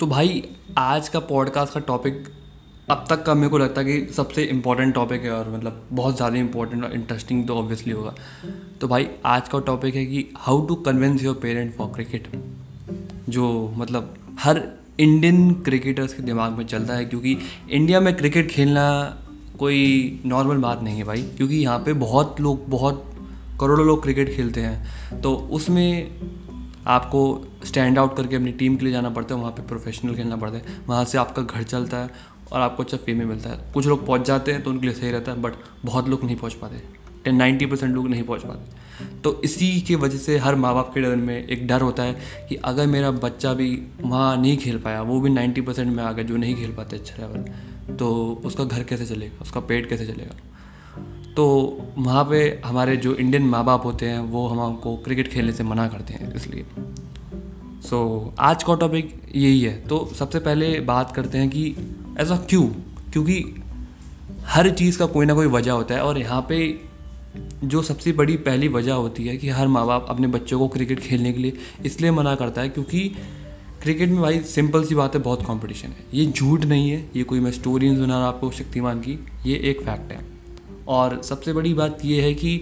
तो भाई, आज का पॉडकास्ट का टॉपिक अब तक का मेरे को लगता है कि सबसे इम्पोर्टेंट टॉपिक है और मतलब बहुत ज़्यादा इंपॉर्टेंट और इंटरेस्टिंग तो ऑब्वियसली होगा। तो भाई, आज का टॉपिक है कि how to convince your parent for cricket जो मतलब हर इंडियन क्रिकेटर्स के दिमाग में चलता है, क्योंकि इंडिया में क्रिकेट खेलना कोई नॉर्मल बात नहीं है भाई, क्योंकि यहाँ पे बहुत लोग, बहुत करोड़ों लोग क्रिकेट खेलते हैं। तो उसमें आपको स्टैंड आउट करके अपनी टीम के लिए जाना पड़ता है, वहाँ पे प्रोफेशनल खेलना पड़ता है। वहाँ से आपका घर चलता है और आपको अच्छा फेम मिलता है। कुछ लोग पहुँच जाते हैं तो उनके लिए सही रहता है बट बहुत लोग नहीं पहुँच पाते। टेन नाइन्टी परसेंट लोग नहीं पहुँच पाते। तो इसी की वजह से हर माँ बाप के डर में एक डर होता है कि अगर मेरा बच्चा भी वहाँ नहीं खेल पाया, वो भी नाइन्टी परसेंट में आ गया जो नहीं खेल पाते अच्छा लेवल तो उसका घर कैसे चलेगा? उसका पेट कैसे चलेगा? तो वहाँ पे हमारे जो इंडियन माँ बाप होते हैं वो हम हमको क्रिकेट खेलने से मना करते हैं इसलिए। सो so, आज का टॉपिक यही है। तो सबसे पहले बात करते हैं कि ऐसा क्यों? क्योंकि हर चीज़ का कोई ना कोई वजह होता है और यहाँ पे जो सबसे बड़ी पहली वजह होती है कि हर माँ बाप अपने बच्चों को क्रिकेट खेलने के लिए इसलिए मना करता है क्योंकि क्रिकेट में भाई सिंपल सी बात है बहुत कंपटीशन है। ये झूठ नहीं है ये कोई मैं स्टोरी नहीं सुना रहा आपको शक्तिमान की ये एक फैक्ट है। और सबसे बड़ी बात ये है कि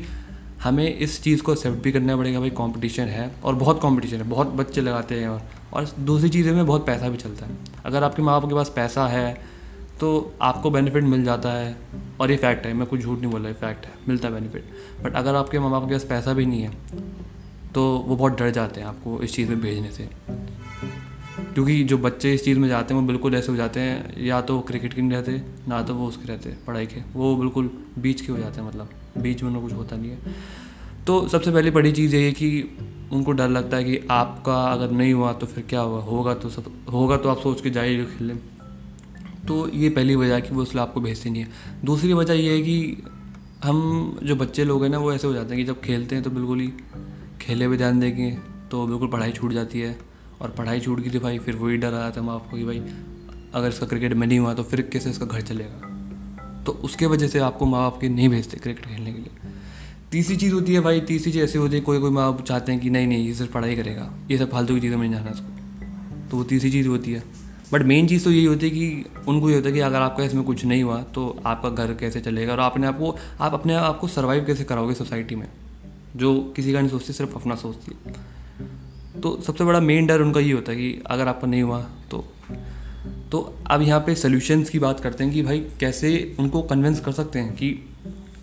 हमें इस चीज़ को एक्सेप्ट भी करना पड़ेगा भाई कंपटीशन है और बहुत कंपटीशन है, बहुत बच्चे लगाते हैं और और दूसरी चीज़ें में बहुत पैसा भी चलता है। अगर आपके माँ बाप के पास पैसा है तो आपको बेनिफिट मिल जाता है और ये फैक्ट है, मैं कुछ झूठ नहीं बोल रहा फैक्ट है, मिलता है बेनिफिट बट अगर आपके माँ बाप के पास पैसा भी नहीं है तो वो बहुत डर जाते हैं आपको इस चीज़ में भेजने से। क्योंकि जो बच्चे इस चीज़ में जाते हैं, वो बिल्कुल ऐसे हो जाते हैं, या तो क्रिकेट के नहीं रहते, ना तो वो उसके रहते, पढ़ाई के। वो बिल्कुल बीच के हो जाते हैं मतलब बीच में उन्हें कुछ होता नहीं है। तो सबसे पहली बड़ी चीज़ ये है कि उनको डर लगता है कि आपका अगर नहीं हुआ तो फिर क्या हुआ? होगा तो सब, होगा तो आप सोच के जाइए खेलने। तो ये पहली वजह कि वो इसलिए आपको भेजते नहीं है। दूसरी वजह ये है कि हम जो बच्चे लोग हैं ना, वो ऐसे हो जाते हैं कि जब खेलते हैं तो बिल्कुल ही खेले भी ध्यान देंगे तो बिल्कुल पढ़ाई छूट जाती है। और पढ़ाई छूट गई थी भाई, फिर वही डर आया था माँ आपको कि भाई। अगर इसका क्रिकेट में नहीं हुआ तो फिर कैसे इसका घर चलेगा? तो उसके वजह से आपको माँ बाप के नहीं भेजते क्रिकेट खेलने के लिए। तीसरी चीज़ होती है भाई, तीसरी चीज़ ऐसी होती है, कोई कोई माँ बाप चाहते हैं कि नहीं नहीं, ये सिर्फ़ पढ़ाई करेगा। ये सब फालतू की चीज़ें में जाना उसको तो वो तीसरी चीज़ होती है। बट मेन चीज़ तो यही होती है कि उनको ये होता है कि अगर आपका इसमें कुछ नहीं हुआ तो आपका घर कैसे चलेगा और अपने आप को आप अपने आप को सर्वाइव कैसे कराओगे सोसाइटी में? जो किसी का नहीं सोचती, सिर्फ़ अपना सोचती है। तो सबसे बड़ा मेन डर उनका ये होता है कि अगर आपका नहीं हुआ तो। तो अब यहाँ पे सोल्यूशंस की बात करते हैं कि भाई कैसे उनको कन्विंस कर सकते हैं कि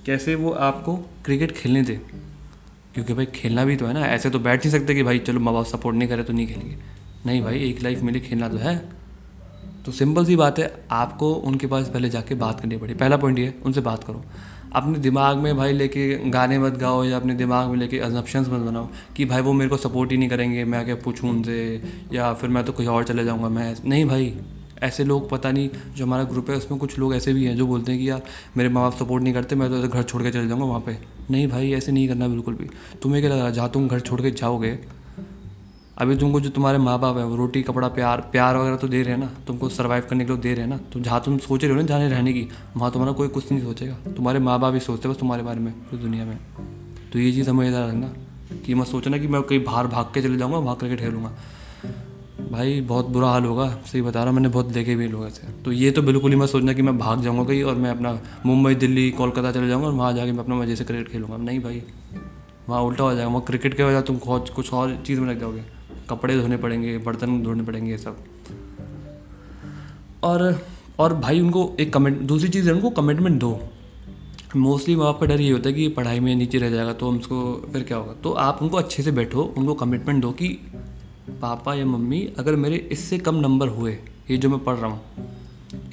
कैसे वो आपको क्रिकेट खेलने दें। क्योंकि भाई खेलना भी तो है ना, ऐसे तो बैठ नहीं सकते कि भाई चलो माँ बाप सपोर्ट नहीं करे तो नहीं खेलेंगे। नहीं भाई, एक लाइफ मिले खेलना तो है। तो सिंपल सी बात है, आपको उनके पास पहले जाके बात करनी पड़ी। पहला पॉइंट ये उनसे बात करो। अपने दिमाग में भाई लेके गाने मत गाओ या अपने दिमाग में लेके अजम्पन्स मत बनाओ कि भाई वो मेरे को सपोर्ट ही नहीं करेंगे, मैं आके पूछूँ उनसे या फिर मैं तो कहीं और चले जाऊँगा मैं। नहीं भाई, ऐसे लोग पता नहीं जो हमारा ग्रुप है, उसमें कुछ लोग ऐसे भी हैं जो बोलते हैं कि यार मेरे माँ बाप सपोर्ट नहीं करते, मैं तो घर छोड़ के चले जाऊँगा वहाँ पे। नहीं भाई, ऐसे नहीं करना बिल्कुल भी। तुम्हें क्या लग रहा है, जहाँ तुम घर छोड़ के जाओगे अभी तुमको जो तुम्हारे माँ बाप है, वो रोटी, कपड़ा, प्यार प्यार वगैरह तो दे रहे हैं ना, तुमको सर्वाइव करने के लिए दे रहे हैं ना तो जहाँ तुम सोच रहे हो ना जाने रहने की, वहाँ तुम्हारा कोई कुछ नहीं सोचेगा। तुम्हारे माँ बाप ही सोचते बस तुम्हारे बारे में, पूरी दुनिया में। तो ये चीज़ समझदार रखना कि मत सोचना कि मैं कहीं बाहर भाग के चले जाऊँगा वहाँ क्रिकेट खेलूँगा भाई, बहुत बुरा हाल होगा, सही बता रहा हूँ, मैंने बहुत देखे भी लोगों से। तो ये तो बिल्कुल ही मत सोचना कि मैं भाग जाऊँगा कहीं और मैं अपना मुंबई, दिल्ली, कोलकाता चले जाऊँगा और वहाँ जाके मैं अपना मज़े से क्रिकेट खेलूँगा। नहीं भाई, वहाँ उल्टा हो जाएगा, वहाँ क्रिकेट के वजह तुम कुछ और चीज़ में लग जाओगे। कपड़े धोने पड़ेंगे, बर्तन धोने पड़ेंगे, ये सब। और और भाई उनको एक कमेंट दूसरी चीज़ है, उनको कमिटमेंट दो। मोस्टली माँ बाप का डर ये होता है कि पढ़ाई में नीचे रह जाएगा तो उसको फिर क्या होगा? तो आप उनको अच्छे से बैठो, उनको कमिटमेंट दो कि पापा या मम्मी, अगर मेरे इससे कम नंबर हुए, ये जो मैं पढ़ रहा हूँ,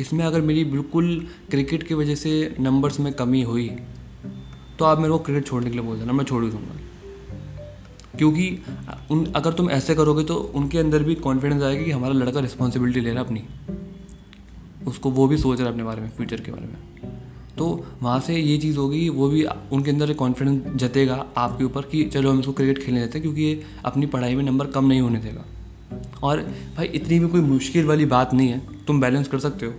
इसमें अगर मेरी बिल्कुल क्रिकेट की वजह से नंबर्स में कमी हुई तो आप मेरे को क्रिकेट छोड़ने के लिए बोल देना, मैं छोड़ ही दूँगा। क्योंकि उन, अगर तुम ऐसे करोगे तो उनके अंदर भी कॉन्फिडेंस आएगा कि हमारा लड़का रिस्पॉन्सिबिलिटी ले रहा है अपनी। उसको वो भी सोच रहा है अपने बारे में फ्यूचर के बारे में। तो वहाँ से ये चीज़ होगी, वो भी उनके अंदर कॉन्फिडेंस जतेगा आपके ऊपर कि चलो हम इसको क्रिकेट खेलने देते हैं क्योंकि ये अपनी पढ़ाई में नंबर कम नहीं होने देगा। और भाई, इतनी भी कोई मुश्किल वाली बात नहीं है, तुम बैलेंस कर सकते हो।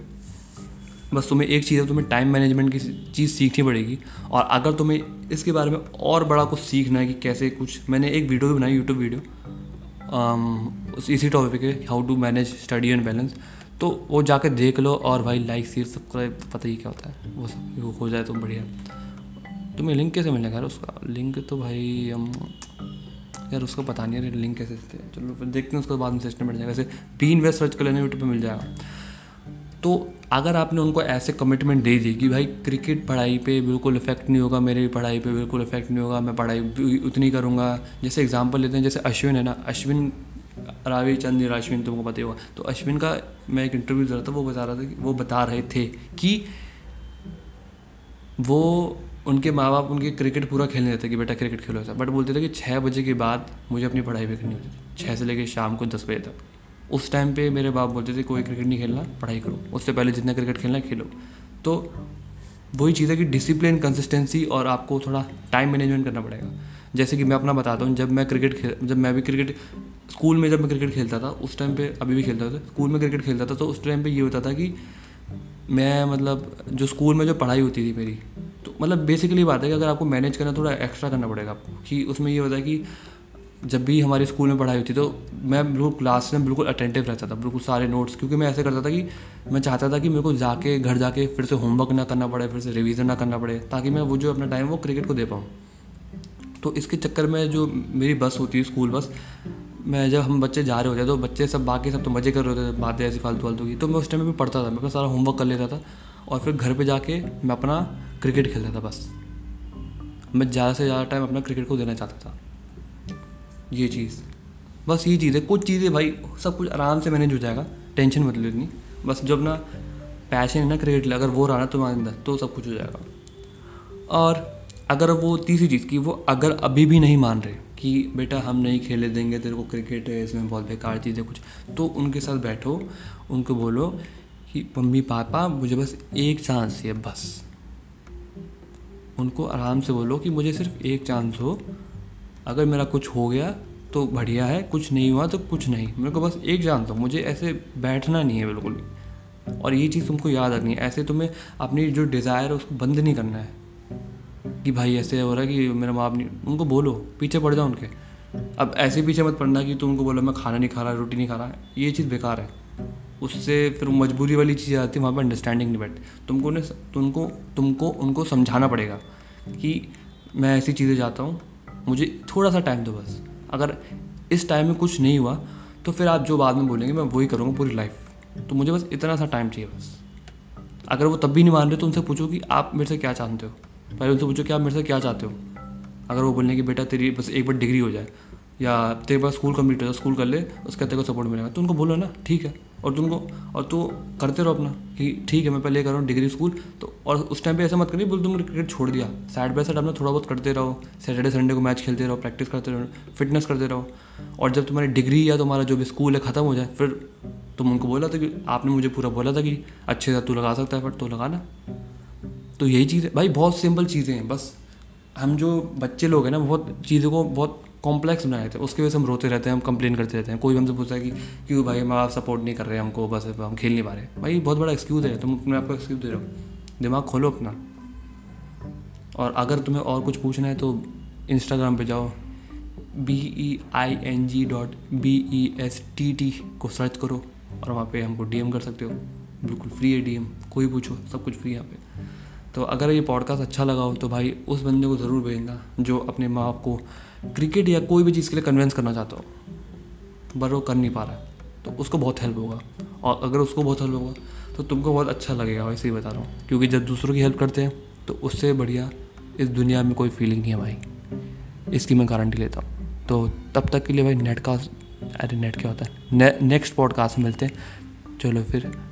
बस तुम्हें एक चीज़ है तुम्हें टाइम मैनेजमेंट की चीज़ सीखनी पड़ेगी। और अगर तुम्हें इसके बारे में और बड़ा कुछ सीखना है कि कैसे कुछ मैंने एक वीडियो भी बनाई यूट्यूब वीडियो um, उस इसी टॉपिक है how to manage study and balance तो वो जाके देख लो और भाई लाइक शेयर सब्सक्राइब पता ही क्या होता है। वो सब हो जाए तो बढ़िया। तुम्हें लिंक कैसे मिलेगा यार उसका? लिंक तो भाई हम यार उसको पता नहीं है लिंक कैसे चलो फिर देखते हैं उसके बाद में सिस्टम मिल जाएगा। जैसे पी इन्वेस्ट सर्च कर लेना यूट्यूब पर मिल जाएगा। तो अगर आपने उनको ऐसे कमिटमेंट दे दी कि भाई क्रिकेट पढ़ाई पे बिल्कुल इफ़ेक्ट नहीं होगा, मेरी पढ़ाई पे बिल्कुल इफ़ेक्ट नहीं होगा, मैं पढ़ाई उतनी करूँगा। जैसे एग्जांपल लेते हैं, जैसे अश्विन है ना, अश्विन, रावी चंद्र अश्विन तुमको पता ही होगा। तो अश्विन का मैं एक इंटरव्यू दे रहा था, वो बता रहा था कि, वो बता रहे थे कि वो उनके माँ बाप उनके क्रिकेट पूरा खेलने देते कि बेटा क्रिकेट खेलो ऐसा। बट बोलते थे कि छः बजे के बाद मुझे अपनी पढ़ाई भी करनी होती थी। छः से लेकर शाम को दस बजे तक। उस टाइम पे मेरे बाप बोलते थे, कोई क्रिकेट नहीं खेलना, पढ़ाई करो। उससे पहले जितना क्रिकेट खेलना खेलो। तो वही चीज़ है कि डिसिप्लिन कंसिस्टेंसी और आपको थोड़ा टाइम मैनेजमेंट करना पड़ेगा। जैसे कि मैं अपना बताता हूँ, जब मैं क्रिकेट खेल, जब मैं भी क्रिकेट स्कूल में जब मैं क्रिकेट खेलता था, उस टाइम पे अभी भी खेलता था स्कूल में क्रिकेट खेलता था तो उस टाइम पे ये होता था कि मैं मतलब जो स्कूल में जो पढ़ाई होती थी मेरी तो मतलब बेसिकली बात है कि अगर आपको मैनेज करना, थोड़ा एक्स्ट्रा करना पड़ेगा आपको, कि उसमें ये होता है कि जब भी हमारे स्कूल में पढ़ाई होती तो मैं बिल्कुल क्लास में बिल्कुल अटेंटिव रहता था, बिल्कुल सारे नोट्स क्योंकि मैं ऐसे करता था कि मैं चाहता था कि मेरे को जाके, घर जाके फिर से होमवर्क ना करना पड़े, फिर से रिवीजन ना करना पड़े, ताकि मैं वो जो अपना टाइम वो क्रिकेट को दे पाऊँ। तो इसके चक्कर में जो मेरी बस होती है स्कूल बस, मैं जब हम बच्चे जा रहे होते तो बच्चे सब बाकी सब तो मज़े कर रहे होते थे, बातें ऐसी फालतू फालतू की तो मैं उस टाइम में पढ़ता था, मैं अपना सारा होमवर्क कर लेता था और फिर घर पे जाके मैं अपना क्रिकेट खेलता था बस। मैं ज़्यादा से ज़्यादा टाइम अपना क्रिकेट को देना चाहता था। ये चीज़। बस ये चीज़ है। कुछ चीज़ें भाई, सब कुछ आराम से मैनेज हो जाएगा। टेंशन मत लो इतनी। बस जब ना पैशन है ना क्रिकेट अगर वो रहा ना तुम्हारे अंदर तो सब कुछ हो जाएगा। और अगर वो तीसरी चीज़ की, वो अगर अभी भी नहीं मान रहे कि, बेटा, हम नहीं खेले देंगे, तेरे को क्रिकेट है, इसमें बहुत बेकार चीज़ है, कुछ। तो उनके साथ बैठो, उनको बोलो कि, मम्मी, पापा, मुझे बस एक चांस है, बस। उनको आराम से बोलो कि, मुझे सिर्फ़ एक चांस हो अगर मेरा कुछ हो गया तो बढ़िया है, कुछ नहीं हुआ तो कुछ नहीं। मेरे को बस एक जानता हूँ, मुझे ऐसे बैठना नहीं है बिल्कुल भी। और ये चीज़ तुमको याद रखनी है, ऐसे तुम्हें अपनी जो डिज़ायर है उसको बंद नहीं करना है। कि भाई ऐसे हो रहा है कि मेरा माँ नहीं, उनको बोलो, पीछे पड़ जाओ उनके। अब ऐसे पीछे मत पड़ना कि तुम उनको बोलो, मैं खाना नहीं खा रहा, रोटी नहीं खा रहा। ये चीज़ बेकार है। उससे फिर मजबूरी वाली चीज़ आती है, वहाँ पर अंडरस्टैंडिंग नहीं बैठती। तुमको ने तुमको तुमको उनको समझाना पड़ेगा कि मैं ऐसी चीज़ें जाता हूँ मुझे थोड़ा सा टाइम दो बस। अगर इस टाइम में कुछ नहीं हुआ तो फिर आप जो बाद में बोलेंगे, मैं वही करूँगा पूरी लाइफ तो मुझे बस इतना सा टाइम चाहिए बस। अगर वो तब भी नहीं मान रहे तो उनसे पूछो कि आप मेरे से क्या चाहते हो? पहले उनसे पूछो कि आप मेरे से क्या चाहते हो? अगर वो बोलने कि, बेटा, तेरी बस एक बार डिग्री हो जाए, या तेरे पास स्कूल कंप्लीट हो जाए स्कूल कर ले, उसका तेरे को सपोर्ट मिलेगा। तो उनको बोलो ना, ठीक है। और तुमको, और तू करते रहो अपना, कि ठीक है, मैं पहले कर रहा हूँ डिग्री स्कूल तो और उस टाइम पे ऐसा मत करिए, बोल तुमने क्रिकेट छोड़ दिया। साइड बाय साइड अपना थोड़ा बहुत करते रहो सैटरडे संडे को मैच खेलते रहो प्रैक्टिस करते रहो फिटनेस करते रहो। और जब तुम्हारी डिग्री या तुम्हारा जो भी स्कूल है ख़त्म हो जाए, फिर तुम उनको बोला था कि, आपने मुझे पूरा बोला था कि, अच्छे से तू लगा सकता है बट तो लगाना तो यही चीज़ है भाई बहुत सिंपल चीज़ें हैं, बस। हम जो बच्चे लोग हैं ना, बहुत चीज़ों को बहुत कॉम्प्लेक्स बनाए थे उसकी वजह से हम रोते रहते हैं, हम कंप्लेन करते रहते हैं। कोई हमसे पूछता है कि, क्यों भाई माँ बाप सपोर्ट नहीं कर रहे हमको बस हम खेल नहीं पा रहे भाई, बहुत बड़ा एक्सक्यूज़ है। तुम अपने आप को एक्सक्यूज़ दे रहे हो। दिमाग खोलो अपना। और अगर तुम्हें और कुछ पूछना है तो इंस्टाग्राम पे जाओ। B E I N G dot B E S T T को सर्च करो और वहाँ पे हमको डीएम कर सकते हो। बिल्कुल फ्री है डीएम कोई पूछो, सब कुछ फ्री है यहाँ पे। तो अगर ये पॉडकास्ट अच्छा लगा हो तो भाई उस बंदे को ज़रूर भेजना जो अपने माँ बाप को क्रिकेट या कोई भी चीज़ के लिए कन्वेंस करना चाहता हो। पर वो कर नहीं पा रहा है। तो उसको बहुत हेल्प होगा। और अगर उसको बहुत हेल्प होगा तो तुमको बहुत अच्छा लगेगा वैसे ही बता रहा हूँ। क्योंकि जब दूसरों की हेल्प करते हैं तो उससे बढ़िया इस दुनिया में कोई फीलिंग नहीं है भाई। इसकी मैं गारंटी लेता हूँ। तो तब तक के लिए भाई नेट का अरे नेट क्या होता है? ने, नेक्स्ट पॉडकास्ट मिलते हैं। चलो फिर।